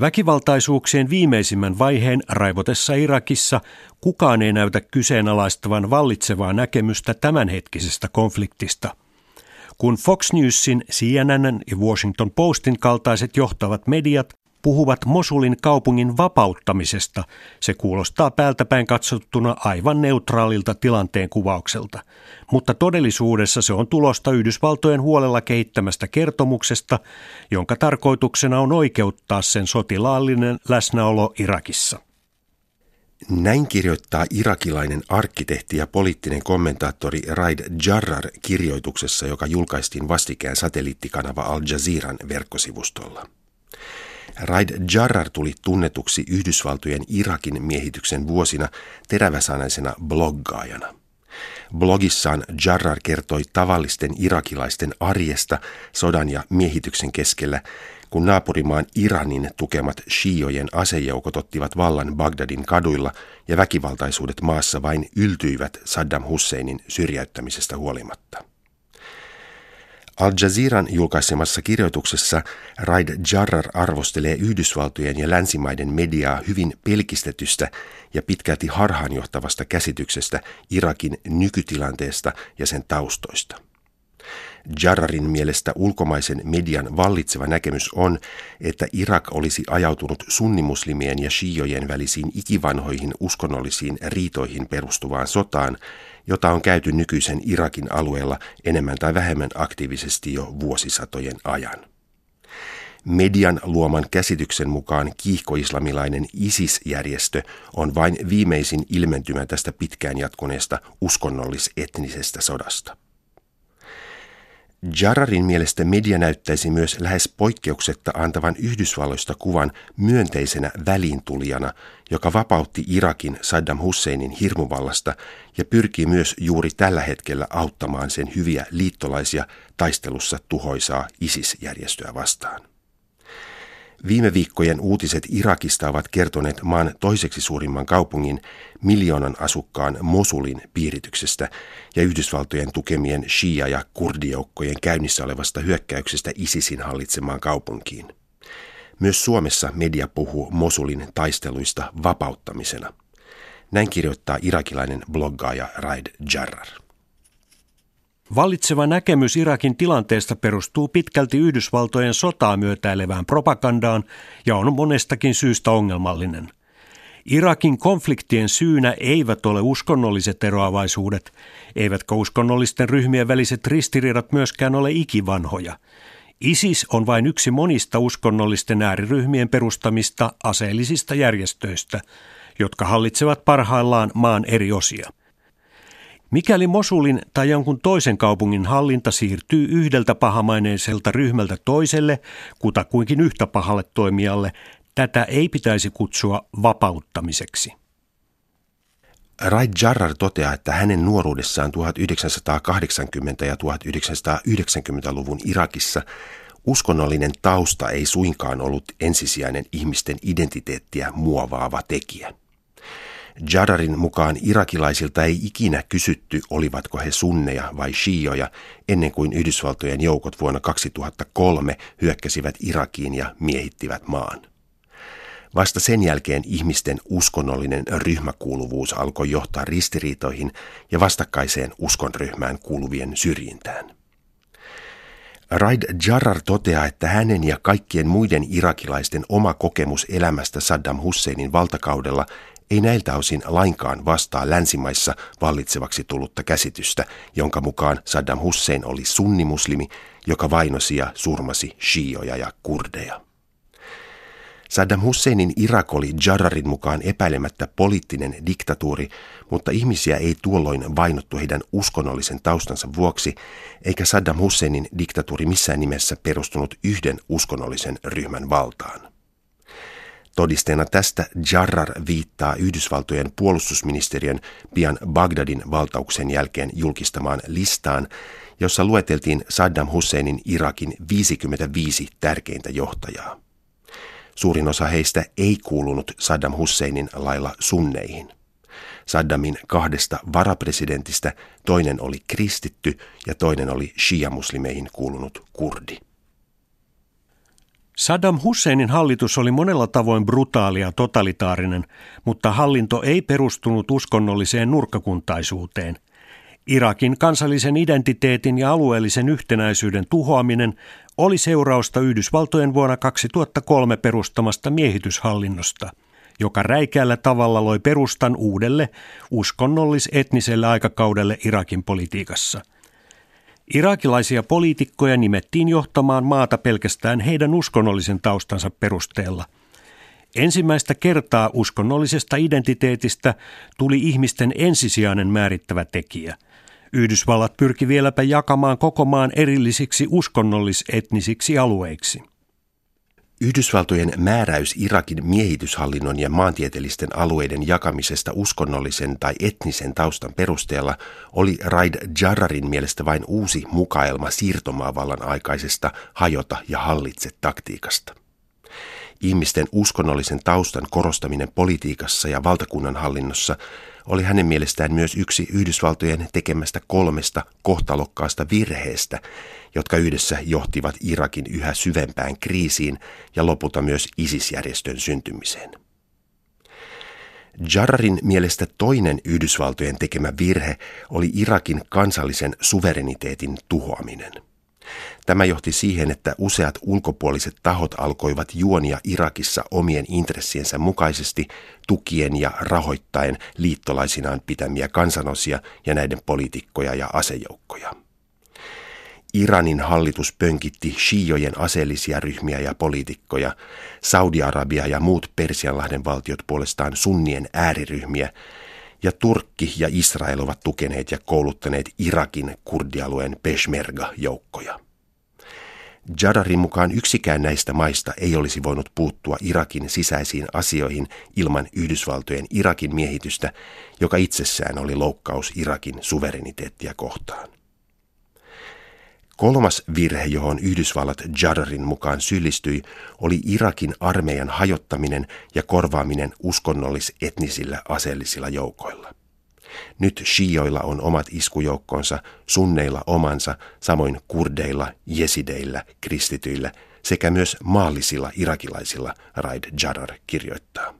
Väkivaltaisuuksien viimeisimmän vaiheen raivotessa Irakissa kukaan ei näytä kyseenalaistavan vallitsevaa näkemystä tämänhetkisestä konfliktista. Kun Fox Newsin, CNN ja Washington Postin kaltaiset johtavat mediat puhuvat Mosulin kaupungin vapauttamisesta, se kuulostaa päältäpäin katsottuna aivan neutraalilta tilanteen kuvaukselta. Mutta todellisuudessa se on tulosta Yhdysvaltojen huolella kehittämästä kertomuksesta, jonka tarkoituksena on oikeuttaa sen sotilaallinen läsnäolo Irakissa. Näin kirjoittaa irakilainen arkkitehti ja poliittinen kommentaattori Raid Jarrar kirjoituksessa, joka julkaistiin vastikään satelliittikanava Al Jazeeran verkkosivustolla. Raid Jarrar tuli tunnetuksi Yhdysvaltojen Irakin miehityksen vuosina teräväsanaisena bloggaajana. Blogissaan Jarrar kertoi tavallisten irakilaisten arjesta sodan ja miehityksen keskellä, kun naapurimaan Iranin tukemat shiojen asejoukot ottivat vallan Bagdadin kaduilla ja väkivaltaisuudet maassa vain yltyivät Saddam Husseinin syrjäyttämisestä huolimatta. Al Jazeeran julkaisemassa kirjoituksessa Raid Jarrar arvostelee Yhdysvaltojen ja länsimaiden mediaa hyvin pelkistetystä ja pitkälti harhaanjohtavasta käsityksestä Irakin nykytilanteesta ja sen taustoista. Jarrarin mielestä ulkomaisen median vallitseva näkemys on, että Irak olisi ajautunut sunnimuslimien ja shiojen välisiin ikivanhoihin uskonnollisiin riitoihin perustuvaan sotaan, jota on käyty nykyisen Irakin alueella enemmän tai vähemmän aktiivisesti jo vuosisatojen ajan. Median luoman käsityksen mukaan kiihkoislamilainen ISIS-järjestö on vain viimeisin ilmentymä tästä pitkään jatkuneesta uskonnollis-etnisestä sodasta. Jarrarin mielestä media näyttäisi myös lähes poikkeuksetta antavan Yhdysvalloista kuvan myönteisenä väliintulijana, joka vapautti Irakin Saddam Husseinin hirmuvallasta ja pyrkii myös juuri tällä hetkellä auttamaan sen hyviä liittolaisia taistelussa tuhoisaa ISIS-järjestöä vastaan. Viime viikkojen uutiset Irakista ovat kertoneet maan toiseksi suurimman kaupungin miljoonan asukkaan Mosulin piirityksestä ja Yhdysvaltojen tukemien shia- ja kurdijoukkojen käynnissä olevasta hyökkäyksestä ISISin hallitsemaan kaupunkiin. Myös Suomessa media puhuu Mosulin taisteluista vapauttamisena. Näin kirjoittaa irakilainen bloggaaja Raid Jarrar. Vallitseva näkemys Irakin tilanteesta perustuu pitkälti Yhdysvaltojen sotaa myötäilevään propagandaan ja on monestakin syystä ongelmallinen. Irakin konfliktien syynä eivät ole uskonnolliset eroavaisuudet, eivätkä uskonnollisten ryhmien väliset ristiriidat myöskään ole ikivanhoja. ISIS on vain yksi monista uskonnollisten ääriryhmien perustamista aseellisista järjestöistä, jotka hallitsevat parhaillaan maan eri osia – Mikäli Mosulin tai jonkun toisen kaupungin hallinta siirtyy yhdeltä pahamaineiselta ryhmältä toiselle, kutakuinkin yhtä pahalle toimijalle, tätä ei pitäisi kutsua vapauttamiseksi. Raid Jarrar toteaa, että hänen nuoruudessaan 1980- ja 1990-luvun Irakissa uskonnollinen tausta ei suinkaan ollut ensisijainen ihmisten identiteettiä muovaava tekijä. Jadarin mukaan irakilaisilta ei ikinä kysytty, olivatko he sunneja vai shioja, ennen kuin Yhdysvaltojen joukot vuonna 2003 hyökkäsivät Irakiin ja miehittivät maan. Vasta sen jälkeen ihmisten uskonnollinen ryhmäkuuluvuus alkoi johtaa ristiriitoihin ja vastakkaiseen uskonryhmään kuuluvien syrjintään. Raid Jarrar toteaa, että hänen ja kaikkien muiden irakilaisten oma kokemus elämästä Saddam Husseinin valtakaudella ei näiltä osin lainkaan vastaa länsimaissa vallitsevaksi tullutta käsitystä, jonka mukaan Saddam Hussein oli sunnimuslimi, joka vainosi ja surmasi shioja ja kurdeja. Saddam Husseinin Irak oli Jarrarin mukaan epäilemättä poliittinen diktatuuri, mutta ihmisiä ei tuolloin vainottu heidän uskonnollisen taustansa vuoksi, eikä Saddam Husseinin diktatuuri missään nimessä perustunut yhden uskonnollisen ryhmän valtaan. Todisteena tästä Jarrar viittaa Yhdysvaltojen puolustusministeriön pian Bagdadin valtauksen jälkeen julkistamaan listaan, jossa lueteltiin Saddam Husseinin Irakin 55 tärkeintä johtajaa. Suurin osa heistä ei kuulunut Saddam Husseinin lailla sunneihin. Saddamin kahdesta varapresidentistä toinen oli kristitty ja toinen oli shia-muslimeihin kuulunut kurdi. Saddam Husseinin hallitus oli monella tavoin brutaali ja totalitaarinen, mutta hallinto ei perustunut uskonnolliseen nurkkakuntaisuuteen. Irakin kansallisen identiteetin ja alueellisen yhtenäisyyden tuhoaminen oli seurausta Yhdysvaltojen vuonna 2003 perustamasta miehityshallinnosta, joka räikeällä tavalla loi perustan uudelle uskonnollis-etniselle aikakaudelle Irakin politiikassa – Irakilaisia poliitikkoja nimettiin johtamaan maata pelkästään heidän uskonnollisen taustansa perusteella. Ensimmäistä kertaa uskonnollisesta identiteetistä tuli ihmisten ensisijainen määrittävä tekijä. Yhdysvallat pyrki vieläpä jakamaan koko maan erillisiksi uskonnollis-etnisiksi alueiksi. Yhdysvaltojen määräys Irakin miehityshallinnon ja maantieteellisten alueiden jakamisesta uskonnollisen tai etnisen taustan perusteella oli Raid Jarrarin mielestä vain uusi mukaelma siirtomaavallan aikaisesta hajota ja hallitse taktiikasta. Ihmisten uskonnollisen taustan korostaminen politiikassa ja valtakunnan hallinnossa oli hänen mielestään myös yksi Yhdysvaltojen tekemästä kolmesta kohtalokkaasta virheestä, jotka yhdessä johtivat Irakin yhä syvempään kriisiin ja lopulta myös ISIS-järjestön syntymiseen. Jarrarin mielestä toinen Yhdysvaltojen tekemä virhe oli Irakin kansallisen suvereniteetin tuhoaminen – Tämä johti siihen, että useat ulkopuoliset tahot alkoivat juonia Irakissa omien intressiensä mukaisesti tukien ja rahoittaen liittolaisinaan pitämiä kansanosia ja näiden poliitikkoja ja asejoukkoja. Iranin hallitus pönkitti shiojen aseellisia ryhmiä ja poliitikkoja, Saudi-Arabia ja muut Persianlahden valtiot puolestaan sunnien ääriryhmiä, ja Turkki ja Israel ovat tukeneet ja kouluttaneet Irakin kurdialueen Peshmerga-joukkoja. Jadarin mukaan yksikään näistä maista ei olisi voinut puuttua Irakin sisäisiin asioihin ilman Yhdysvaltojen Irakin miehitystä, joka itsessään oli loukkaus Irakin suvereniteettia kohtaan. Kolmas virhe, johon Yhdysvallat Jadarin mukaan syyllistyi, oli Irakin armeijan hajottaminen ja korvaaminen uskonnollis-etnisillä aseellisilla joukoilla. Nyt shioilla on omat iskujoukkonsa, sunneilla omansa, samoin kurdeilla, jesideillä, kristityillä sekä myös maallisilla irakilaisilla, Raid Jadar kirjoittaa.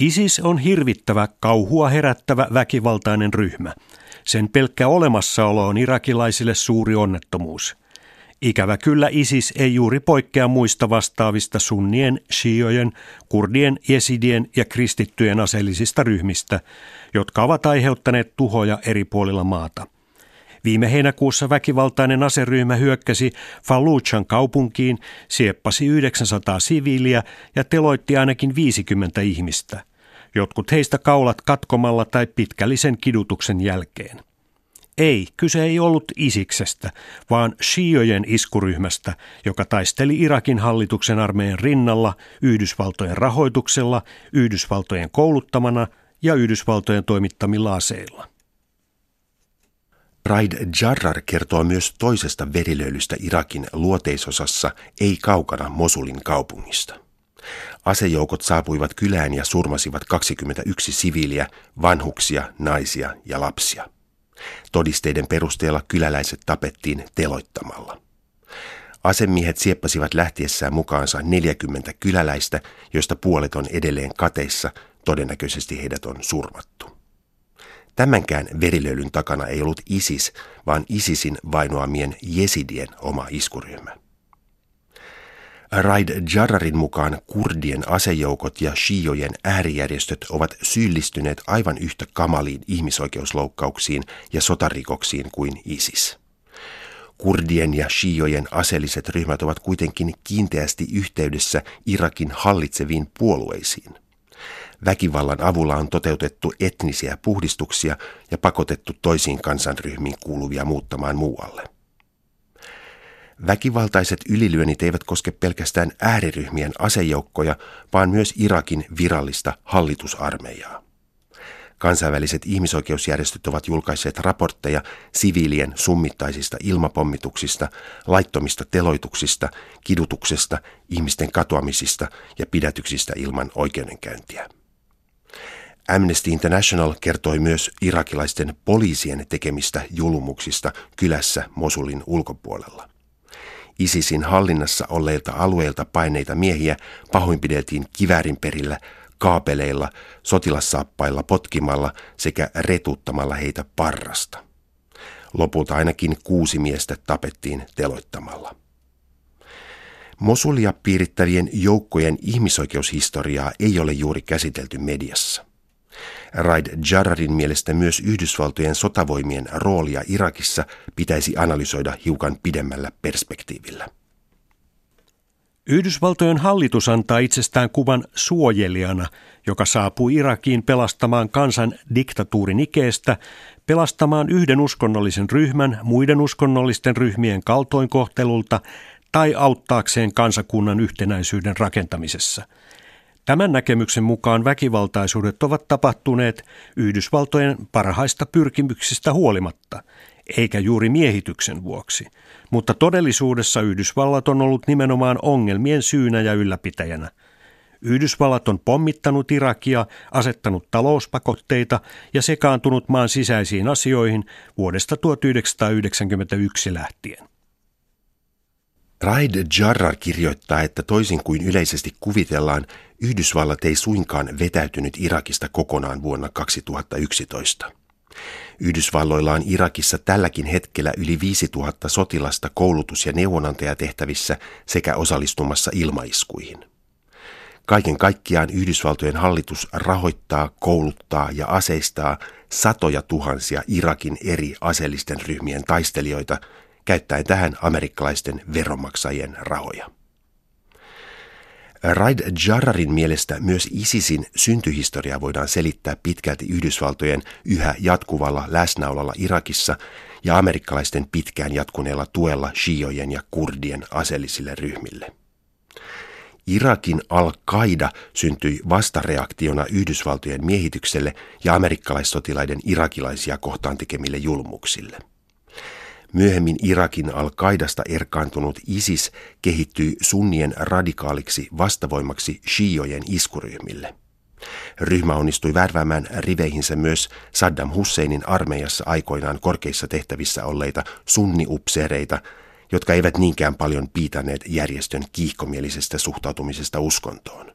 ISIS on hirvittävä, kauhua herättävä väkivaltainen ryhmä. Sen pelkkä olemassaolo on irakilaisille suuri onnettomuus. Ikävä kyllä ISIS ei juuri poikkea muista vastaavista sunnien, shiojen, kurdien, jesidien ja kristittyjen aseellisista ryhmistä, jotka ovat aiheuttaneet tuhoja eri puolilla maata. Viime heinäkuussa väkivaltainen aseryhmä hyökkäsi Fallujan kaupunkiin, sieppasi 900 siviiliä ja teloitti ainakin 50 ihmistä. Jotkut heistä kaulat katkomalla tai pitkällisen kidutuksen jälkeen. Ei, kyse ei ollut Isiksestä, vaan Shiojen iskuryhmästä, joka taisteli Irakin hallituksen armeijan rinnalla Yhdysvaltojen rahoituksella, Yhdysvaltojen kouluttamana ja Yhdysvaltojen toimittamilla aseilla. Raid Jarrar kertoo myös toisesta verilöylystä Irakin luoteisosassa, ei kaukana Mosulin kaupungista. Asejoukot saapuivat kylään ja surmasivat 21 siviiliä, vanhuksia, naisia ja lapsia. Todisteiden perusteella kyläläiset tapettiin teloittamalla. Asemiehet sieppasivat lähtiessään mukaansa 40 kyläläistä, joista puolet on edelleen kateissa, todennäköisesti heidät on surmattu. Tämänkään verilöylyn takana ei ollut ISIS, vaan ISISin vainoamien jesidien oma iskuryhmä. Raid Jarrarin mukaan kurdien asejoukot ja shiojen äärijärjestöt ovat syyllistyneet aivan yhtä kamaliin ihmisoikeusloukkauksiin ja sotarikoksiin kuin ISIS. Kurdien ja shiojen aseelliset ryhmät ovat kuitenkin kiinteästi yhteydessä Irakin hallitseviin puolueisiin. Väkivallan avulla on toteutettu etnisiä puhdistuksia ja pakotettu toisiin kansanryhmiin kuuluvia muuttamaan muualle. Väkivaltaiset ylilyönnit eivät koske pelkästään ääriryhmien asejoukkoja, vaan myös Irakin virallista hallitusarmeijaa. Kansainväliset ihmisoikeusjärjestöt ovat julkaisseet raportteja siviilien summittaisista ilmapommituksista, laittomista teloituksista, kidutuksesta, ihmisten katoamisista ja pidätyksistä ilman oikeudenkäyntiä. Amnesty International kertoi myös irakilaisten poliisien tekemistä julumuksista kylässä Mosulin ulkopuolella. ISISin hallinnassa olleilta alueilta paineita miehiä pahoinpideltiin kivärin perillä, kaapeleilla, sotilassaappailla potkimalla sekä retuttamalla heitä parrasta. Lopulta ainakin kuusi miestä tapettiin teloittamalla. Mosulia piirittävien joukkojen ihmisoikeushistoriaa ei ole juuri käsitelty mediassa. Raid Jarrarin mielestä myös Yhdysvaltojen sotavoimien roolia Irakissa pitäisi analysoida hiukan pidemmällä perspektiivillä. Yhdysvaltojen hallitus antaa itsestään kuvan suojelijana, joka saapuu Irakiin pelastamaan kansan diktatuurin ikeestä, pelastamaan yhden uskonnollisen ryhmän muiden uskonnollisten ryhmien kaltoinkohtelulta tai auttaakseen kansakunnan yhtenäisyyden rakentamisessa. Tämän näkemyksen mukaan väkivaltaisuudet ovat tapahtuneet Yhdysvaltojen parhaista pyrkimyksistä huolimatta, eikä juuri miehityksen vuoksi. Mutta todellisuudessa Yhdysvallat on ollut nimenomaan ongelmien syynä ja ylläpitäjänä. Yhdysvallat on pommittanut Irakia, asettanut talouspakotteita ja sekaantunut maan sisäisiin asioihin vuodesta 1991 lähtien. Raid Jarrar kirjoittaa, että toisin kuin yleisesti kuvitellaan, Yhdysvallat ei suinkaan vetäytynyt Irakista kokonaan vuonna 2011. Yhdysvalloilla on Irakissa tälläkin hetkellä yli 5000 sotilasta koulutus- ja neuvonantajatehtävissä sekä osallistumassa ilmaiskuihin. Kaiken kaikkiaan Yhdysvaltojen hallitus rahoittaa, kouluttaa ja aseistaa satoja tuhansia Irakin eri aseellisten ryhmien taistelijoita – käyttäen tähän amerikkalaisten veronmaksajien rahoja. Raid Jarrarin mielestä myös ISISin syntyhistoria voidaan selittää pitkälti Yhdysvaltojen yhä jatkuvalla läsnäololla Irakissa ja amerikkalaisten pitkään jatkuneella tuella shiojen ja kurdien aseellisille ryhmille. Irakin al-Qaida syntyi vastareaktiona Yhdysvaltojen miehitykselle ja amerikkalaissotilaiden irakilaisia kohtaan tekemille julmuksille – Myöhemmin Irakin al-Qaidasta erkaantunut ISIS kehittyi sunnien radikaaliksi vastavoimaksi shiojen iskuryhmille. Ryhmä onnistui värväämään riveihinsä myös Saddam Husseinin armeijassa aikoinaan korkeissa tehtävissä olleita sunniupseereita, jotka eivät niinkään paljon piitaneet järjestön kiihkomielisestä suhtautumisesta uskontoon.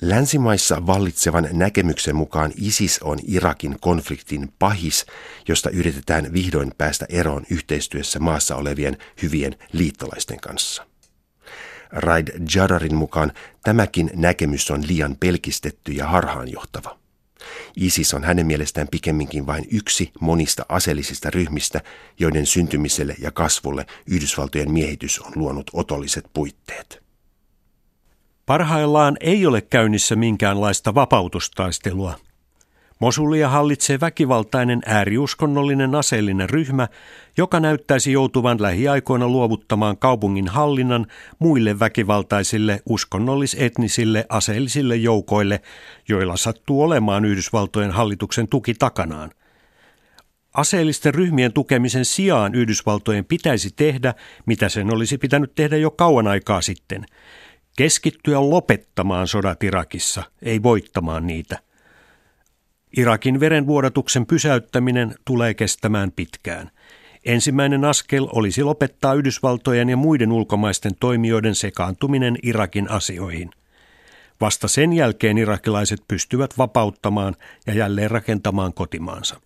Länsimaissa vallitsevan näkemyksen mukaan ISIS on Irakin konfliktin pahis, josta yritetään vihdoin päästä eroon yhteistyössä maassa olevien hyvien liittolaisten kanssa. Raid Jadarin mukaan tämäkin näkemys on liian pelkistetty ja harhaanjohtava. ISIS on hänen mielestään pikemminkin vain yksi monista aseellisista ryhmistä, joiden syntymiselle ja kasvulle Yhdysvaltojen miehitys on luonut otolliset puitteet. Parhaillaan ei ole käynnissä minkäänlaista vapautustaistelua. Mosulia hallitsee väkivaltainen ääriuskonnollinen aseellinen ryhmä, joka näyttäisi joutuvan lähiaikoina luovuttamaan kaupungin hallinnan muille väkivaltaisille uskonnollis-etnisille aseellisille joukoille, joilla sattuu olemaan Yhdysvaltojen hallituksen tuki takanaan. Aseellisten ryhmien tukemisen sijaan Yhdysvaltojen pitäisi tehdä, mitä sen olisi pitänyt tehdä jo kauan aikaa sitten – Keskittyä lopettamaan sodat Irakissa, ei voittamaan niitä. Irakin verenvuodatuksen pysäyttäminen tulee kestämään pitkään. Ensimmäinen askel olisi lopettaa Yhdysvaltojen ja muiden ulkomaisten toimijoiden sekaantuminen Irakin asioihin. Vasta sen jälkeen irakilaiset pystyvät vapauttamaan ja jälleen rakentamaan kotimaansa.